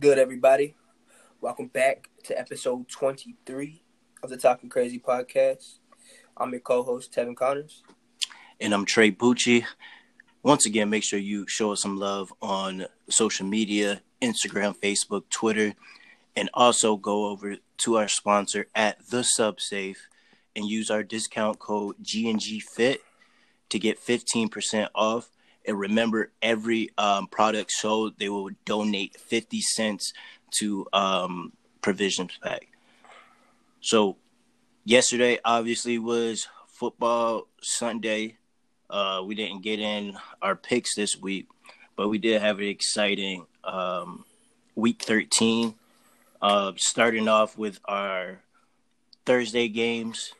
Good, everybody? Welcome back to episode 23 of the Talking Crazy podcast. I'm your co host, Tevin Connors. And I'm Trey Bucci. Once again, make sure you show us some love on social media Instagram, Facebook, Twitter, and also go over to our sponsor at The Subsafe and use our discount code GNGFIT to get 15% off. And remember, every um, product sold, they will donate 50 cents to um, Provisions Pack. So, yesterday obviously was football Sunday. Uh, we didn't get in our picks this week, but we did have an exciting um, week 13. Uh, starting off with our Thursday games.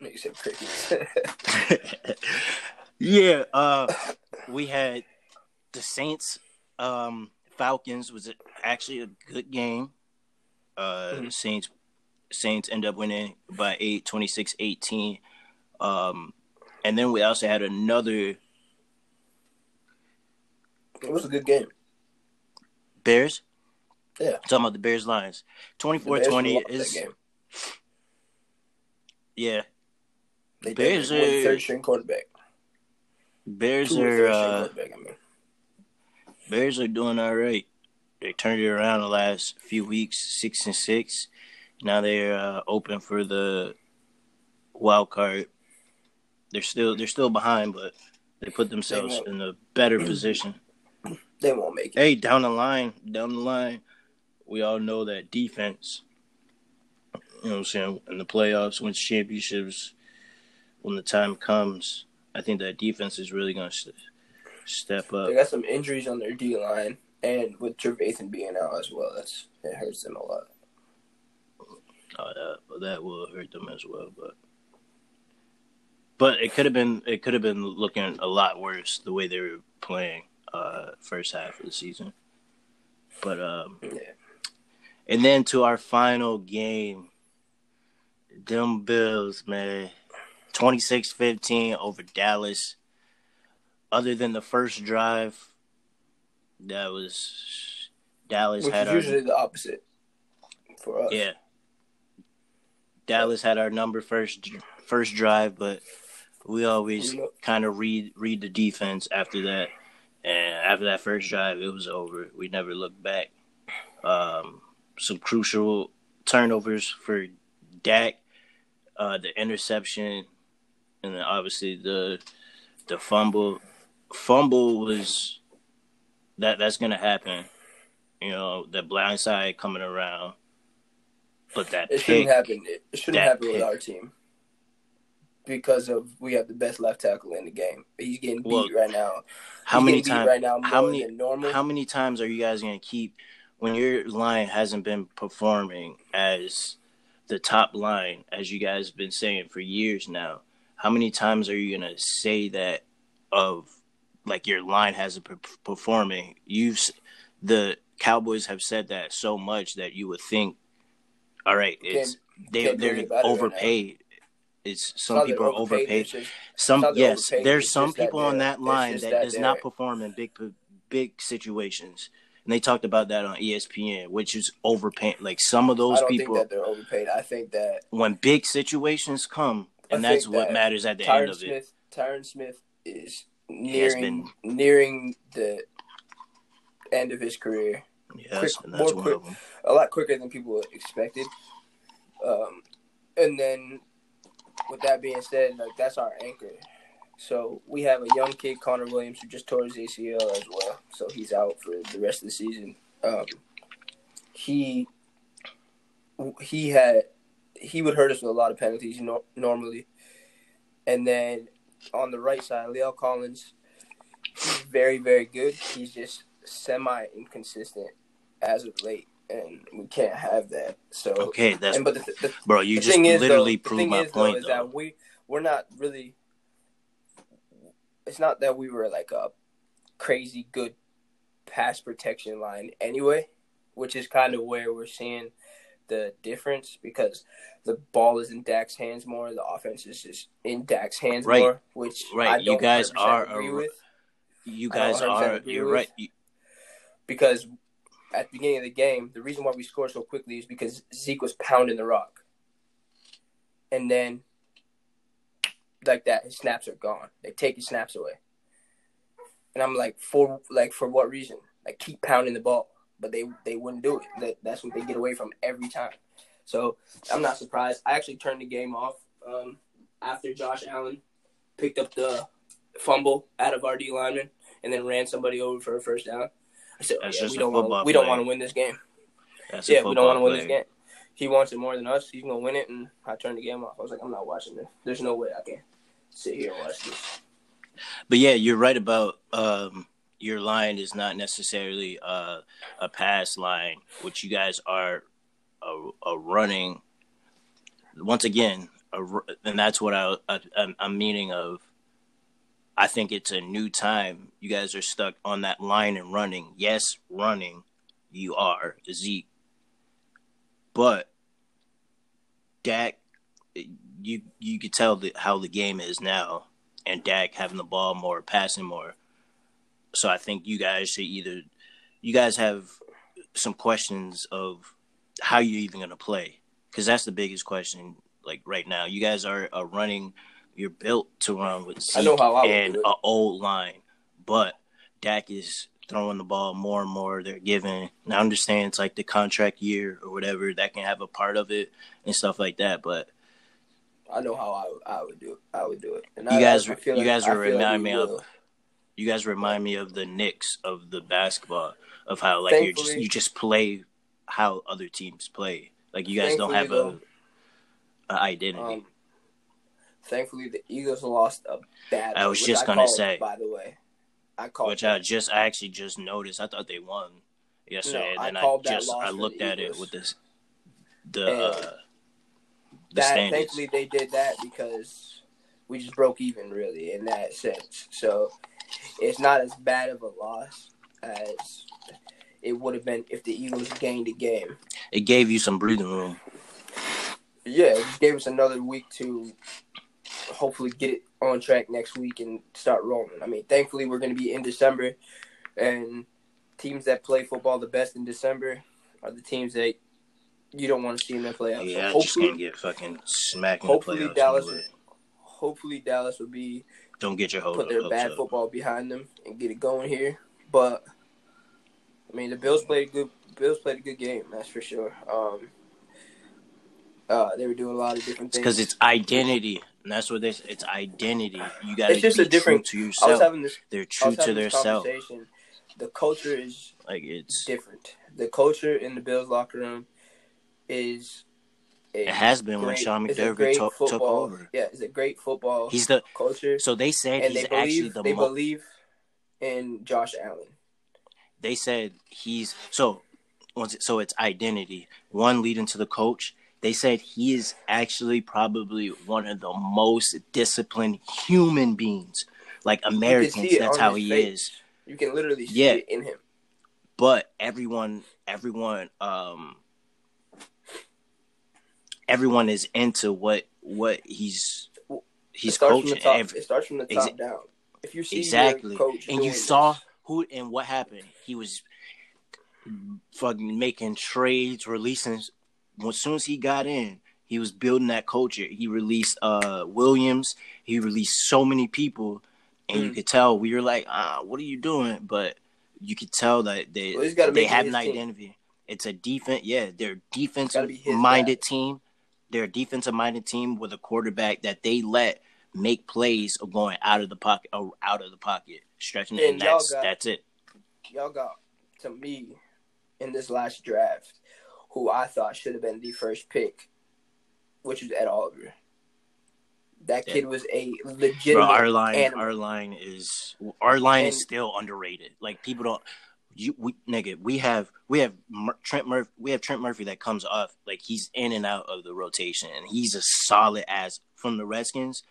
Makes it pretty. yeah, uh, we had the Saints um, Falcons was it actually a good game. Uh, mm-hmm. Saints Saints end up winning by 8, 26-18. Um, and then we also had another. It was a good game. Bears. Yeah. talking about the Bears Lions. 24-20 is. Yeah. They Bears are third string quarterback. Bears are. Uh, I mean. Bears are doing all right. They turned it around the last few weeks, six and six. Now they're uh, open for the wild card. They're still they're still behind, but they put themselves they in a better position. They won't make it. Hey, down the line, down the line, we all know that defense. You know what I'm saying? In the playoffs, wins championships, when the time comes, I think that defense is really going to step up. They got some injuries on their D line, and with Trevathan being out as well, that's it hurts them a lot. Oh, that that will hurt them as well, but but it could have been it could have been looking a lot worse the way they were playing uh first half of the season. But um yeah. and then to our final game, them Bills, man. 26-15 over Dallas. Other than the first drive, that was Dallas Which had is usually the opposite for us. Yeah. Dallas had our number first first drive, but we always kind of read read the defense after that. And after that first drive, it was over. We never looked back. Um, some crucial turnovers for Dak, uh, the interception, and then obviously the the fumble. Fumble was that that's gonna happen. You know, the blind side coming around. But that it pick, shouldn't happen. It shouldn't happen pick. with our team because of we have the best left tackle in the game. He's getting beat well, right now. How He's many times? Right now, how many? How many times are you guys gonna keep when your line hasn't been performing as the top line, as you guys have been saying for years now? How many times are you gonna say that of like your line hasn't been performing? You've the Cowboys have said that so much that you would think all right, it's they they're overpaid. It's some it's people are overpaid. Just, some yes, overpaid. there's some people that on that line that, that does not perform in big big situations. And they talked about that on ESPN, which is overpaid. Like some of those people, that they're overpaid. I think that when big situations come, and that's what matters at the Tyron end of Smith, it. Tyron Smith is nearing been, nearing the end of his career. Yes, quick, more quick, a lot quicker than people expected. Um, and then, with that being said, like that's our anchor. So we have a young kid, Connor Williams, who just tore his ACL as well. So he's out for the rest of the season. Um, he he had he would hurt us with a lot of penalties no, normally. And then on the right side, La'el Collins, he's very very good. He's just semi inconsistent as of late, and we can't have that. So okay, that's and, but the, the, bro, you just literally proved my is, point. Though, is that we we're not really. It's not that we were like a crazy good pass protection line anyway, which is kind of where we're seeing the difference because the ball is in Dak's hands more. The offense is just in Dak's hands Right. more, which Right. I You guys are agree a- with You guys are. You're right. You, because at the beginning of the game, the reason why we scored so quickly is because Zeke was pounding the rock, and then like that, his snaps are gone. They take his snaps away, and I'm like, for like for what reason? Like keep pounding the ball, but they they wouldn't do it. That, that's what they get away from every time. So I'm not surprised. I actually turned the game off um, after Josh Allen picked up the fumble out of our D lineman and then ran somebody over for a first down. I said, oh, yeah, we don't want we don't want to win this game. that's Yeah, we don't want to win this game. He wants it more than us. He's gonna win it, and I turned the game off. I was like, I'm not watching this. There's no way I can sit here and watch this. But yeah, you're right about um, your line is not necessarily uh, a pass line, which you guys are a, a running. Once again, a, and that's what I, I I'm, I'm meaning of. I think it's a new time. You guys are stuck on that line and running. Yes, running, you are Zeke, but Dak, you you could tell the, how the game is now and Dak having the ball more, passing more. So I think you guys should either you guys have some questions of how you're even going to play because that's the biggest question. Like right now, you guys are, are running. You're built to run with I know how I and an old line, but Dak is throwing the ball more and more. They're giving. And I understand it's like the contract year or whatever that can have a part of it and stuff like that, but I know how I, would- I would do it. I would do it. And You I, guys- I you like- guys are feel like me of-. You guys remind me of the Knicks of the basketball of how like you just you just play how other teams play. Like you guys don't have a, a identity. Um, thankfully, the Eagles lost a bad. I was just I gonna say. By the way, I called. which I just I actually just noticed. I thought they won yesterday, No, and then I, that just I looked at it with this the uh, the that standards. thankfully they did that because we just broke even really in that sense. So it's not as bad of a loss as it would have been if the Eagles gained a game. It gave you some breathing room. Yeah, it just gave us another week to hopefully get it on track next week and start rolling. I mean, thankfully we're going to be in December, and teams that play football the best in December are the teams that you don't want to see in the playoffs. Yeah, so I just hopefully, get fucking smacked hopefully. Dallas- hopefully Dallas will be Don't get your hopes put their bad up. football behind them and get it going here. But I mean, the Bills played a good. Bills played a good game, that's for sure. Um, uh, they were doing a lot of different things. because it's identity, and that's what this. It's identity. You got to just be a different- true to I was yourself. having this. They're true to their self. The culture is Like it's different. The culture in the Bills locker room is. It has been when Sean McDermott great took, took over. Yeah, it's a great football He's the culture, so they said and he's they actually believe the they mo- believe in Josh Allen. they said he's so once so it's identity one leading to the coach they said he is actually probably one of the most disciplined human beings like americans that's how he face. is You can literally see Yeah. it in him. but everyone everyone um everyone is into what what he's he's it coaching From the top, Every- it starts from the Exa- top down. If you see exactly. and you doing saw who and what happened. He was fucking making trades releasing. As soon as he got in he was building that culture. He released uh williams. He released so many people. And you Mm. could tell we were like ah what are you doing? But you could tell that they Well, they have an team. identity. It's a defense. Yeah, they're defensive minded team they're a defensive minded team with a quarterback that they let make plays of going out of the pocket or out of the pocket, stretching it, And and that's got- that's it. y'all got to me in this last draft, who I thought should have been the first pick, which was Ed Oliver. That Yeah. kid was a Bro, legitimate our line, animal. our line is our line is still underrated. Like people don't. You, we, nigga, we have we have Mur- Trent Murphy. We have Trent Murphy that comes off like he's in and out of the rotation, and he's a solid ass from the Redskins.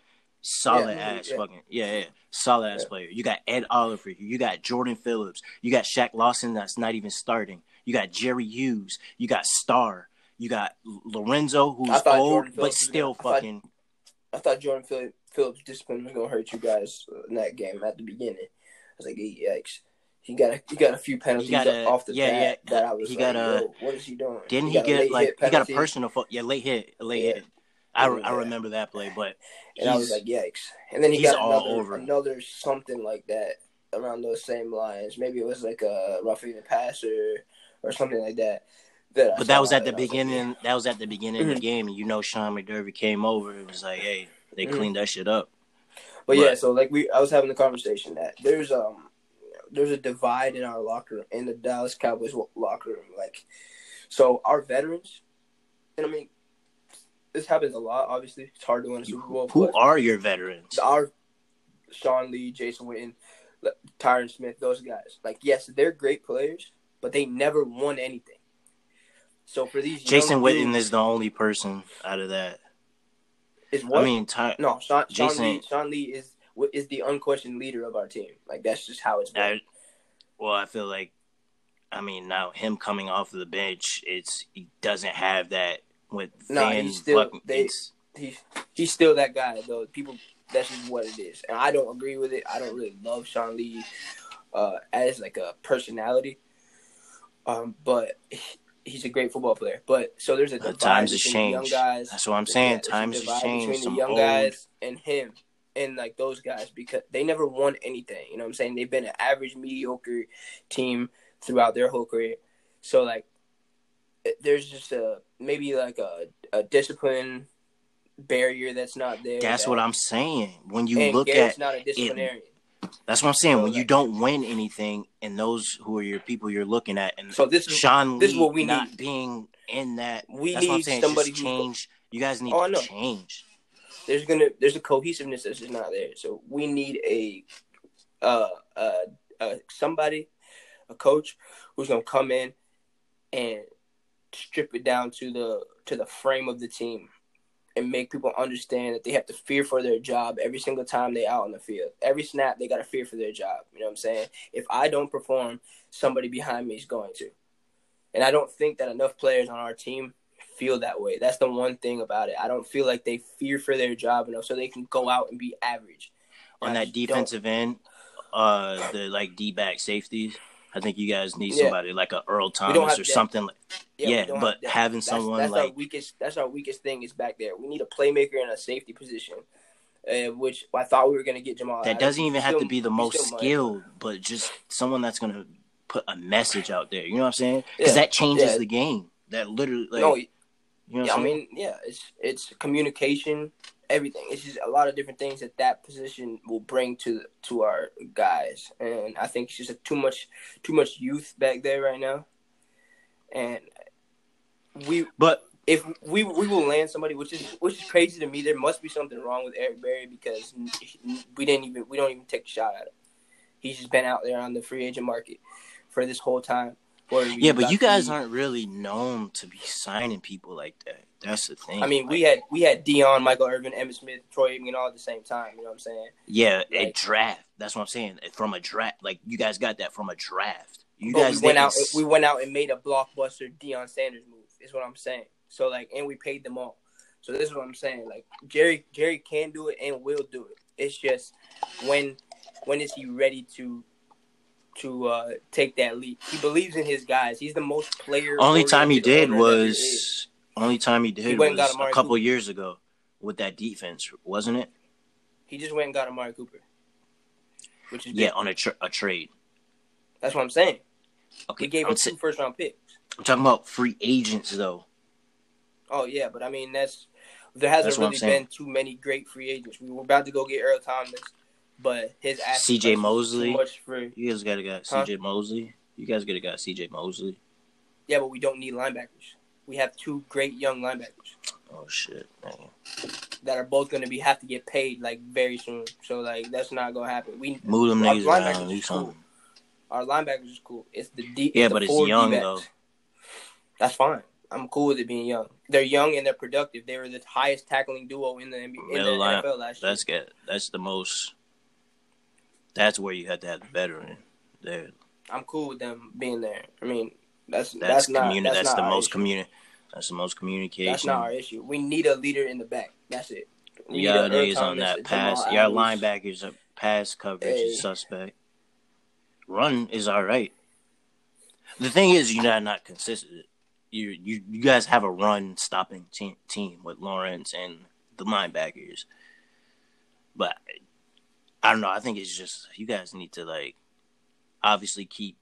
Solid Yeah, ass yeah. fucking yeah, yeah, solid ass Yeah. player. You got Ed Oliver, you got Jordan Phillips, you got Shaq Lawson that's not even starting. You got Jerry Hughes, you got Star, You got Lorenzo, who's old but still gonna- I thought- fucking. I thought Jordan Phillips' discipline was gonna hurt you guys uh, in that game at the beginning. I was like, yikes. He got a he got a few penalties a- off the yeah, bat yeah. that I was He like, got a- what is he doing? Didn't he, a get like he got a personal fault? Yeah, late hit, late Yeah. hit. I, Yeah. I remember that play, but And I was like, yikes. And then he got all another, another something like that around those same lines. Maybe it was like a roughing the passer or something like that. that But that was at and the I was like, beginning. That was at the beginning of the game, and you know Sean McDermott came over. It was like, hey, they Mhm. cleaned that shit up. But yeah, so like we, I was having the conversation that there's um, there's a divide in our locker room, in the Dallas Cowboys locker room. Like, so our veterans, and I mean, this happens a lot. Obviously, it's hard to win a Super Bowl. Who are your veterans? our Sean Lee, Jason Witten, Tyron Smith, those guys. Like, yes, they're great players, but they never won anything. So for these, Jason Witten dudes- is the only person out of that. is what? I mean, Ty, no, Sean, Sean Jason- Lee. Sean Lee is is the unquestioned leader of our team. Like that's just how it's been. I, well, I feel like, I mean, now him coming off of the bench, it's he doesn't have that with No, he's still- fucking- they- He he's still that guy though. People, that's just what it is, and I don't agree with it. I don't really love Sean Lee uh, as like a personality, um, but he- he's a great football player. But so there's a The times has between the young changed. guys. That's what I'm saying. Times has divide changed. between Some the young old, guys and him and like those guys because they never won anything. You know what I'm saying? They've been an average, mediocre team throughout their whole career. So like, there's just a maybe like a a discipline barrier that's not there. That's that- what I'm saying. When you look Garrett's at, not a disciplinarian. that's what I'm saying. So, When you don't win anything, and those who are your people you're looking at, and So this is Sean this is what we not need. being in that. We that's what I'm need saying. somebody Just who's go- change. You guys need Oh, to change. There's gonna there's a cohesiveness that's just not there. So we need a uh uh, uh somebody, a coach who's gonna come in and strip it down to the to the frame of the team and make people understand that they have to fear for their job every single time they out on the field. Every snap they gotta fear for their job. You know what I'm saying? If I don't perform, somebody behind me is going to. And I don't think that enough players on our team feel that way. That's the one thing about it. I don't feel like they fear for their job enough so they can go out and be average. on I that just don't- defensive end, uh, the like D back safeties. I think you guys need Yeah. somebody like a Earl Thomas or depth. something. Like, we Yeah, but have having That's- someone that's our like- weakest that's our weakest thing is back there. We need a playmaker in a safety position. Uh, which I thought we were gonna get Jamal. that Adams. doesn't even have to be the most still might. skilled, but just someone that's gonna put a message out there. You know what I'm saying? Because Yeah, that changes yeah. the game. That literally, like, no, you know yeah, I mean, yeah, it's it's communication, everything. It's just a lot of different things that that position will bring to to our guys, and I think it's just a too much too much youth back there right now, and we but if we we will land somebody, which is which is crazy to me. There must be something wrong with Eric Berry because we didn't even we don't even take a shot at him. He's just been out there on the free agent market for this whole time. Yeah, but you guys aren't really known to be signing people like that. That's the thing. I mean, we had we had Deion, Michael Irvin, Emmitt Smith, Troy Aikman all at the same time. You know what I'm saying? yeah, a draft. That's what I'm saying. Eh, from a draft, like you guys got that from a draft. You guys we went out. s- We went out and made a blockbuster Deion Sanders move. Is what I'm saying. So like, and we paid them all. So this is what I'm saying. Like Jerry, Jerry can do it and will do it. It's just when when is he ready to to uh take that leap? He believes in his guys. He's the most player. only time he did owner that there is. was only time he did He was a couple Cooper. years ago with that defense, wasn't it? he just went and got Amari Cooper, which is big. Yeah, on a tra- a trade. That's what I'm saying. Okay, We gave I'm, him sa- two first round picks. I'm talking about free agents though. Oh yeah, but I mean that's there hasn't That's really been too many great free agents. We were about to go get Earl Thomas, but his C.J. Mosley. too much for You guys got to got Huh? C.J. Mosley. You guys got to got C.J. Mosley. yeah, but we don't need linebackers. We have two great young linebackers Oh shit, man. that are both going to be have to get paid like very soon. So like that's not going to happen. We Move them Our niggas linebackers around. Do is cool. our linebackers is cool. It's the deep. Yeah, but it's young, D-backs. though. That's fine. I'm cool with it being young. They're young and they're productive. They were the highest tackling duo in the NBA, in the line- NFL last year. That's good. That's the most. That's where you have to have the veteran. There, I'm cool with them being there. I mean, that's that's, that's, not. That's, That's, not the most community. That's the most communication. That's not our issue. We need a leader in the back. That's it. We Y'all niggas on that pass. Y'all Adams. linebackers are pass coverage Hey. is suspect. Run is all right. The thing is, you're not, not consistent. You you you guys have a run stopping team team with Lawrence and the linebackers, but I don't know. I think it's just you guys need to like obviously keep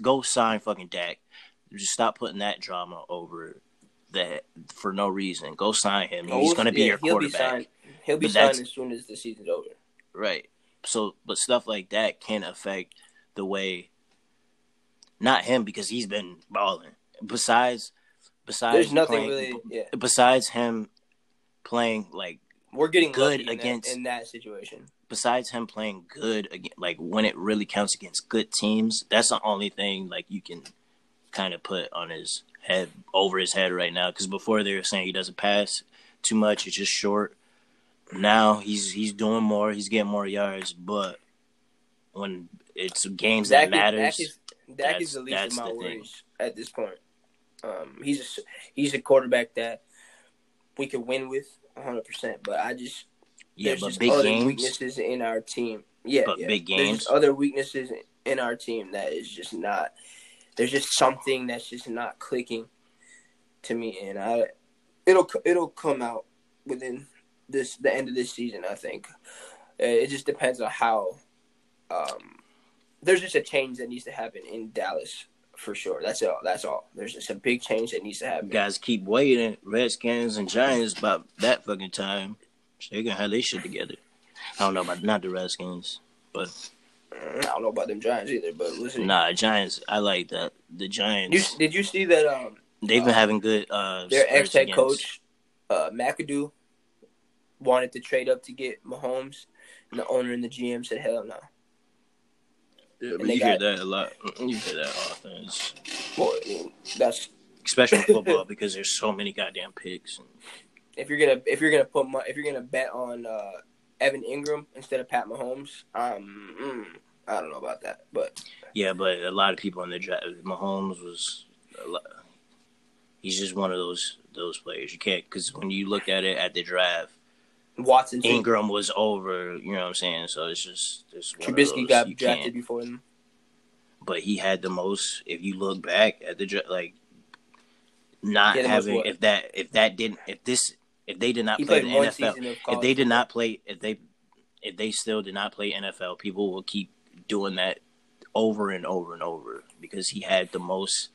go sign fucking Dak. Just stop putting that drama over that for no reason. Go sign him. Oh, He's going to be yeah, your he'll quarterback. Be. He'll be signed as soon as the season's over. Right. So, but stuff like that can affect the way, not him because he's been balling. Besides, besides There's nothing playing- really. Yeah, Besides him playing like, we're getting Good lucky in against- that, in that situation. Besides him playing good like when it really counts against good teams, that's the only thing like you can kind of put on his head over his head right now. Because before they were saying he doesn't pass too much; it's just short. Now he's he's doing more. He's getting more yards, but when it's games that Dak, is- matters, Dak is Dak is the least of my the thing. worries at this point. Um, he's a he's a quarterback that we could win with 100. percent But I just yeah, there's but big other games, weaknesses in our team. Yeah, But yeah. big There's games? just other weaknesses in our team that is just not. There's just something that's just not clicking to me, and I it'll it'll come out within this the end of this season. I think Uh, it just depends on how. Um, there's just a change that needs to happen in Dallas for sure. That's all. That's all. There's just a big change that needs to happen. guys keep waiting. Redskins and Giants about that fucking time. They're gonna have their shit together. I don't know about not the Redskins, but I don't know about them Giants either, but listen. Nah, Giants. I like that. The You, Giants. did you see that? Um, they've been having good. Uh, their ex head coach, uh, McAdoo, wanted to trade up to get Mahomes, and the owner and the GM said, "Hell no." Yeah, and but they you got- hear that a lot. You hear that often, It's- Well, that's especially in football because there's so many goddamn picks. If you're gonna if you're gonna put mo- if you're gonna bet on uh, Evan Engram instead of Pat Mahomes, um, mm, I don't know about that, but Yeah, but a lot of people in the draft. Mahomes was. He's just one of those those players. You can't because when you look at it at the draft, Watson. Ingram was over. You know what I'm saying? So it's just it's Trubisky got drafted before them. but he had the most. If you look back at the dra- like, not Yeah, the most having if that if that didn't if this if they did not He play the NFL if they did not play if they if they still did not play NFL, people will keep doing that over and over and over because he had the most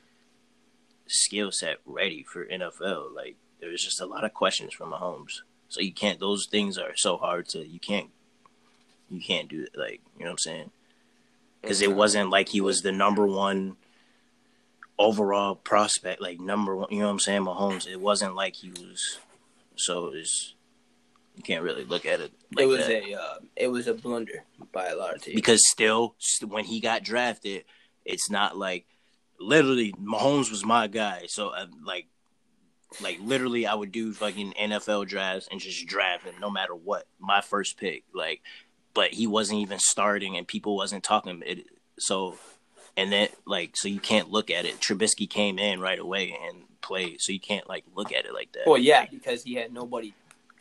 skill set ready for NFL. Like there was just a lot of questions from Mahomes, so you can't. Those things are so hard to you can't you can't do it. Like you know what I'm saying? Because it wasn't like he was the number one overall prospect, like number one. You know what I'm saying? Mahomes. It wasn't like he was. So it's you can't really look at it. Like it was that. a uh, it was a blunder by a lot of teams. because still when he got drafted, it's not like literally Mahomes was my guy. So uh, like like literally I would do fucking NFL drafts and just draft him no matter what. My first pick, like, but he wasn't even starting and people wasn't talking. It, so and then like so you can't look at it. Trubisky came in right away and played, so you can't like look at it like that. well, yeah, because he had nobody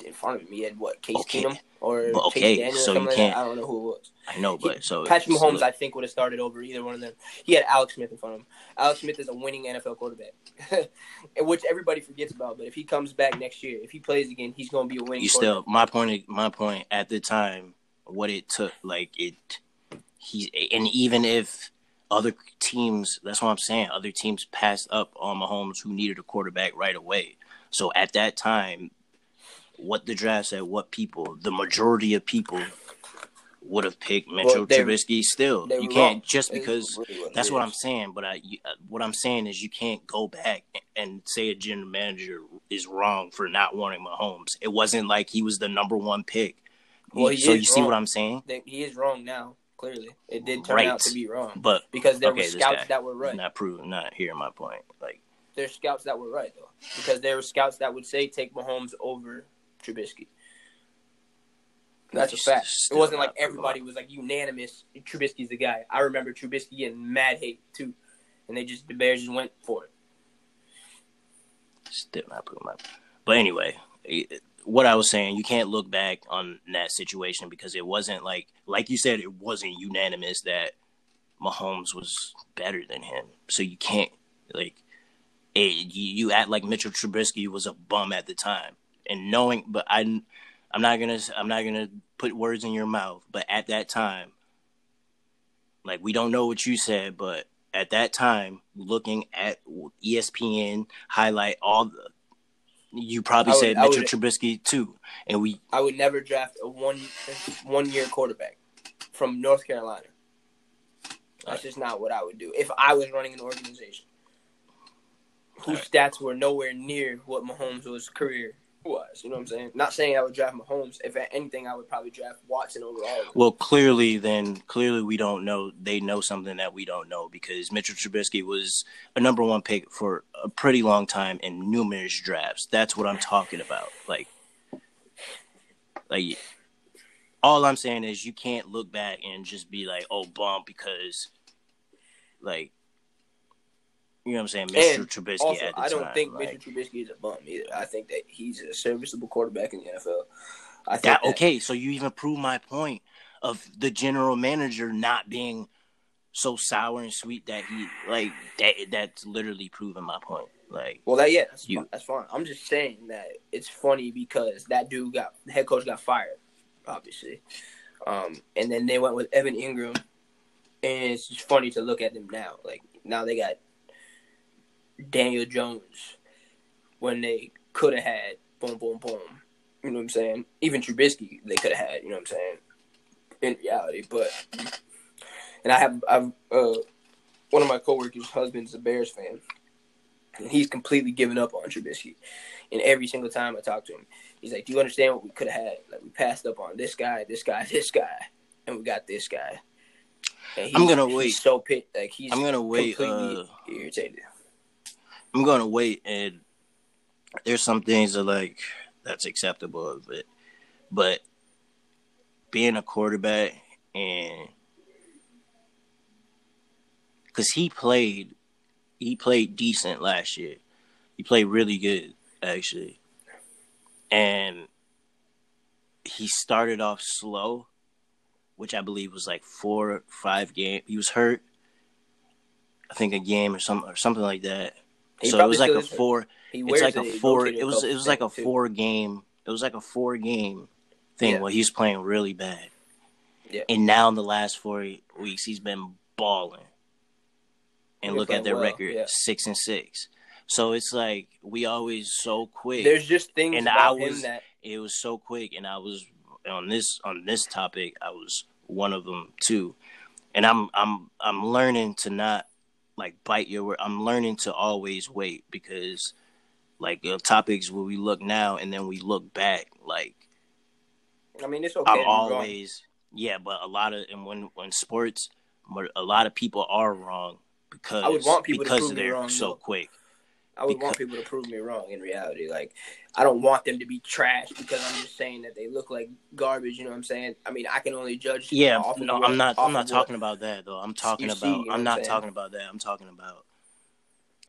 in front of him. He had what Case Okay. Keenum or But okay, Chase Daniel or so you like can't- that. I don't know who it was. I know, but He- so Patrick so- Mahomes, I think, would have started over either one of them. He had Alex Smith in front of him. Alex Smith is a winning NFL quarterback, which everybody forgets about. But if he comes back next year, if he plays again, he's going to be a winning. you still my point my point at the time what it took like it he and even if other teams that's what I'm saying other teams passed up on Mahomes who needed a quarterback right away so at that time what the draft said what people the majority of people would have picked Mitchell Well, they- Trubisky still you can't wrong. just because really that's what. I'm saying, but I, uh, what I'm saying is you can't go back and say a general manager is wrong for not wanting Mahomes. It wasn't like he was the number one pick. Well, so you see what. I'm saying? He is wrong now. Clearly, it did turn Right. out to be wrong But because there okay, were scouts that were right. Not proving, not hearing my point. Like There's scouts that were right though, because there were scouts that would say take Mahomes over Trubisky. That's a fact. It wasn't like everybody was like unanimous. Trubisky's the guy. I remember Trubisky getting mad hate too, and they just the Bears just went for it. Still not proving my. But anyway, what I was saying, you can't look back on that situation because it wasn't like, like you said, it wasn't unanimous that Mahomes was better than him. So you can't like, it, you, you act like Mitchell Trubisky was a bum at the time, and knowing, but I, I'm not gonna, I'm not gonna put words in your mouth, but at that time, like we don't know what you said, but at that time, looking at ESPN highlight all the, you probably would, said Mitchell would, Trubisky too, and we. I would never draft a one one year quarterback from North Carolina. That's just not what I would do if I was running an organization whose right. stats were nowhere near what Mahomes' was career was. You know what I'm saying? Not saying I would draft Mahomes. If anything, I would probably draft Watson over all. Well, clearly, then clearly we don't know. They know something that we don't know because Mitchell Trubisky was a number one pick for a pretty long time in numerous drafts. That's what I'm talking about. Like, like all I'm saying is you can't look back and just be like, "Oh, bump," because like you know what I'm saying? Mr. And Trubisky also, I don't time, think like, Mr. Trubisky is a bum either. I think that he's a serviceable quarterback in the NFL. I think that, that, okay, so you even prove my point of the general manager not being so sour and sweet that he like that that's literally proving my point. Like Well that yeah, that's, you, fine. that's fine. I'm just saying that it's funny because that dude got the head coach got fired, obviously. Um, and then they went with Evan Engram, and it's just funny to look at them now. Like now they got Daniel Jones when they could have had boom, boom, boom. You know what I'm saying? Even Trubisky, they could have had. You know what I'm saying? In reality, but and I have I've uh, one of my coworkers' husband's a Bears fan, and he's completely given up on Trubisky. And every single time I talk to him, he's like, "Do you understand what we could have had? Like we passed up on this guy, this guy, this guy, and we got this guy." I'm gonna wait. so pit like he's. I'm gonna wait. Uh, irritated. I'm gonna wait, and there's some things that like that's acceptable of it, but being a quarterback and because he played, he played decent last year. He played really good actually, and he started off slow, which I believe was like four, five game. He was hurt, I think a game or something or something like that so it was like a four. It's like a four. It was it was like a four game. It was like a four game thing yeah. where he's playing really bad. Yeah. And now in the last four weeks, he's been balling. And look at their well, record, yeah. six and six. So it's like we always so quick. There's just things and I was, that it was so quick, and I was on this on this topic. I was one of them too, and I'm I'm I'm learning to not like bite your word. I'm learning to always wait because like topics where we look now and then we look back like I mean it's okay. I'm always yeah, but a lot of and when when sports a lot of people are wrong because I would want people because to prove they're wrong, so though. quick. I would because, want people to prove me wrong in reality. Like, I don't want them to be trash because I'm just saying that they look like garbage. You know what I'm saying? I mean, I can only judge. Yeah, no, what, I'm not. I'm not talking about that though. I'm talking about. See, you know I'm not talking about that. I'm talking about.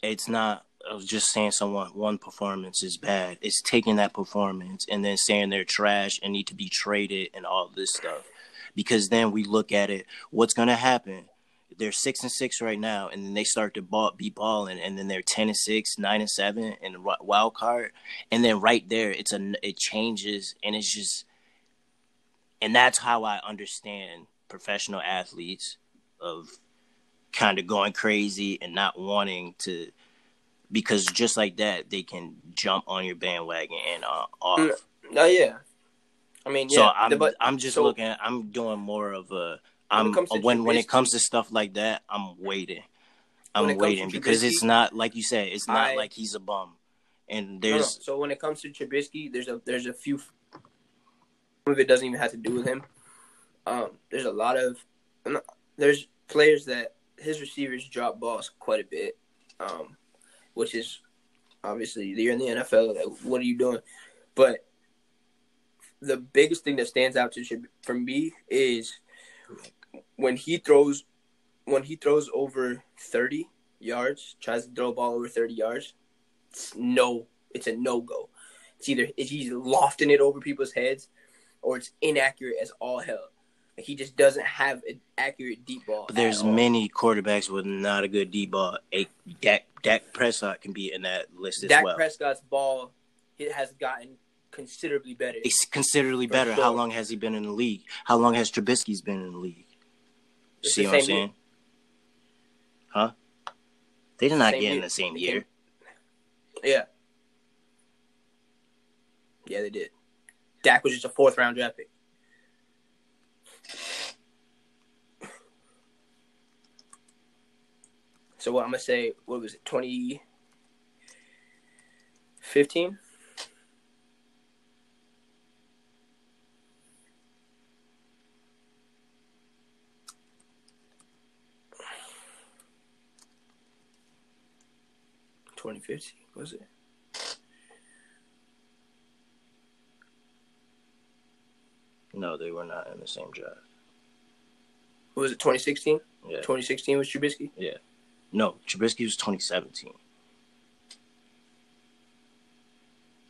It's not. I was just saying someone one performance is bad. It's taking that performance and then saying they're trash and need to be traded and all this stuff. Because then we look at it, what's gonna happen? They're six and six right now, and then they start to ball, be balling, and then they're ten and six, nine and seven, and wild card, and then right there, it's a it changes, and it's just, and that's how I understand professional athletes of kind of going crazy and not wanting to, because just like that, they can jump on your bandwagon and uh, off. Mm, oh yeah, I mean, yeah. So I'm but, I'm just so, looking. I'm doing more of a I'm when when, when it comes to stuff like that, I'm waiting. I'm waiting because it's not like you said. It's not I, like he's a bum. And there's no, no. so when it comes to Trubisky, there's a there's a few. Some of it doesn't even have to do with him. Um, there's a lot of there's players that his receivers drop balls quite a bit, um, which is obviously you're in the NFL. Like, what are you doing? But the biggest thing that stands out to for me is when he throws when he throws over 30 yards, tries to throw a ball over 30 yards, no It's a no go. It's either it's he's lofting it over people's heads, or it's inaccurate as all hell. Like he just doesn't have an accurate deep ball. But there's many quarterbacks with not a good deep ball. A Dak, Dak Prescott can be in that list as Dak well. Prescott's ball, it has gotten considerably better. it's considerably better. sure. How long has he been in the league? How long has Trubisky's been in the league? It's See what I'm same year. saying? Huh? They did not Same get in year. the same year. Yeah. Yeah, they did. Dak was just a fourth round draft pick. So what I'm gonna say? What was it? Twenty fifteen. Twenty fifteen was it? No, they were not in the same draft. Was it? Twenty sixteen. Yeah. 2016 was Trubisky. Yeah. No, Trubisky was 2017.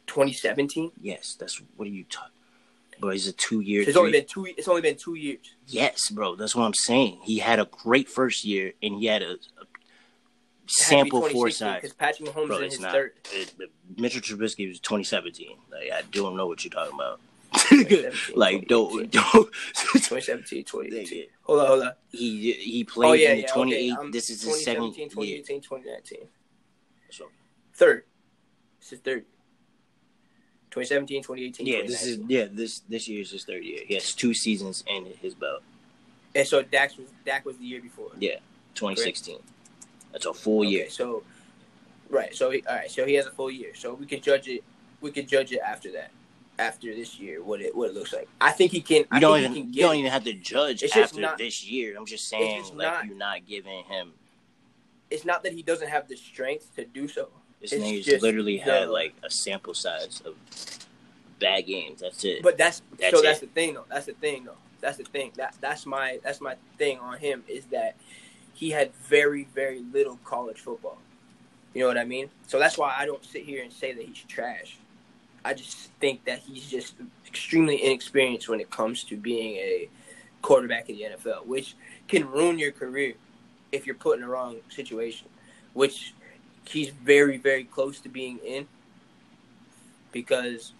2017. Yes, that's what are you talking? Bro, he's a two-year. It's only been two. It's only been two years. Yes, bro, that's what I'm saying. He had a great first year, and he had a, a sample foresight. because Patrick Mahomes Bro, in it's his not. third. It, Mitchell Trubisky was 2017. Like I don't know what you're talking about. like don't 2018. don't. 2017, 2018. Hold on, hold on. he he oh, played Oh yeah, in the yeah. 28. Okay. Um, this is his second year. 2018, 2019. So, Third. This is third. 2017, 2018, yeah, this is yeah this this year is his third year. He has two seasons in his belt. And so Dak was Dak was the year before. Yeah, 2016. That's a full Okay, year. so right, so he, all right, so he has a full year. So we can judge it. We can judge it after that, after this year, what it what it looks like. I think he can. I You don't even can you don't it. even have to judge It's after not- this year. I'm just saying just like not- you're not giving him. It's not that he doesn't have the strength to do so. This nigga's literally had like a sample size of bad games. That's it. But that's, That's so. That's the thing, though. That's the thing, though. That's the thing. That that's my that's my thing on him is that he had very very little college football. You know what I mean? So that's why I don't sit here and say that he's trash. I just think that he's just extremely inexperienced when it comes to being a quarterback in the NFL, which can ruin your career if you're put in the wrong situation. Which he's very very close to being in because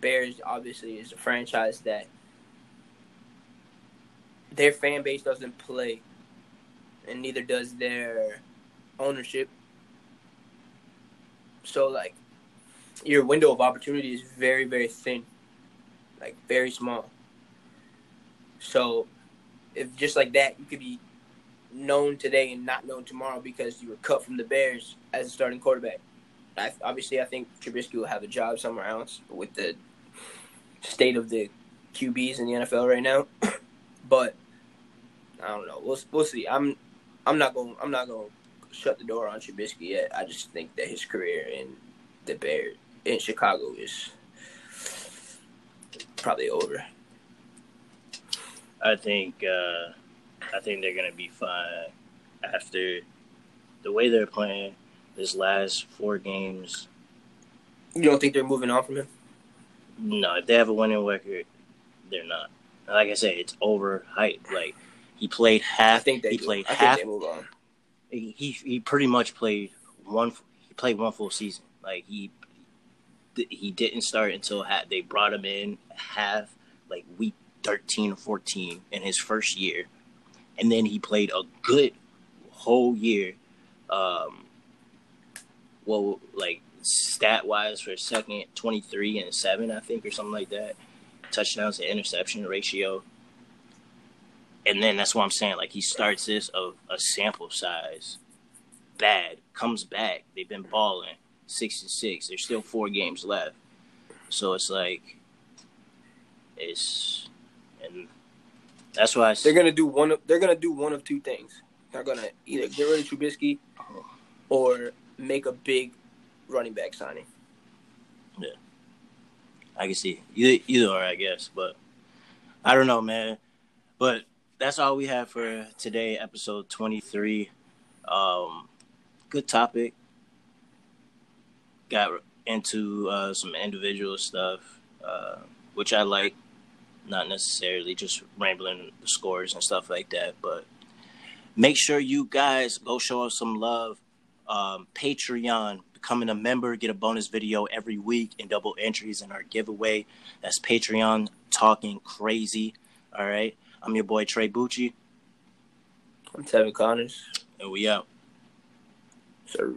Bears obviously is a franchise that their fan base doesn't play, and neither does their ownership. So like, your window of opportunity is very very thin, like very small. So, if just like that, you could be known today and not known tomorrow because you were cut from the Bears as a starting quarterback. I, obviously, I think Trubisky will have a job somewhere else with the state of the QBs in the NFL right now. but I don't know. We'll we'll see. I'm I'm not going I'm not going to shut the door on Trubisky yet. I just think that his career in the Bears in Chicago is probably over. I think uh, I think they're gonna be fine after the way they're playing. This last four games, You don't think they're moving on from him? no, if they have a winning record, they're not. Like I said, it's overhyped. Like he played half. I half. think they he do. played I half. think they move on. he he pretty much played one. He played one full season. Like he he didn't start until ha- they brought him in half like week thirteen or fourteen in his first year, and then he played a good whole year. Um, well, like stat wise for a second, twenty three and seven, I think, or something like that. Touchdowns to interception ratio. And then that's what I'm saying. Like he starts this of a sample size bad, comes back. They've been balling six and six. There's still four games left, so it's like it's and that's why I They're gonna do one. Of, they're gonna do one of two things. They're gonna either get rid of Trubisky or make a big running back signing. Yeah, I can see either either or I guess, but I don't know, man. But that's all we have for today, episode twenty three. Um, good topic. Got into uh, some individual stuff, uh, which I like. Not necessarily just rambling the scores and stuff like that, but make sure you guys go show us some love. Um, Patreon, becoming a member, get a bonus video every week and double entries in our giveaway. That's Patreon talking crazy. All right. I'm your boy Trey Bucci. I'm Tevin Connors. And we out. Sir.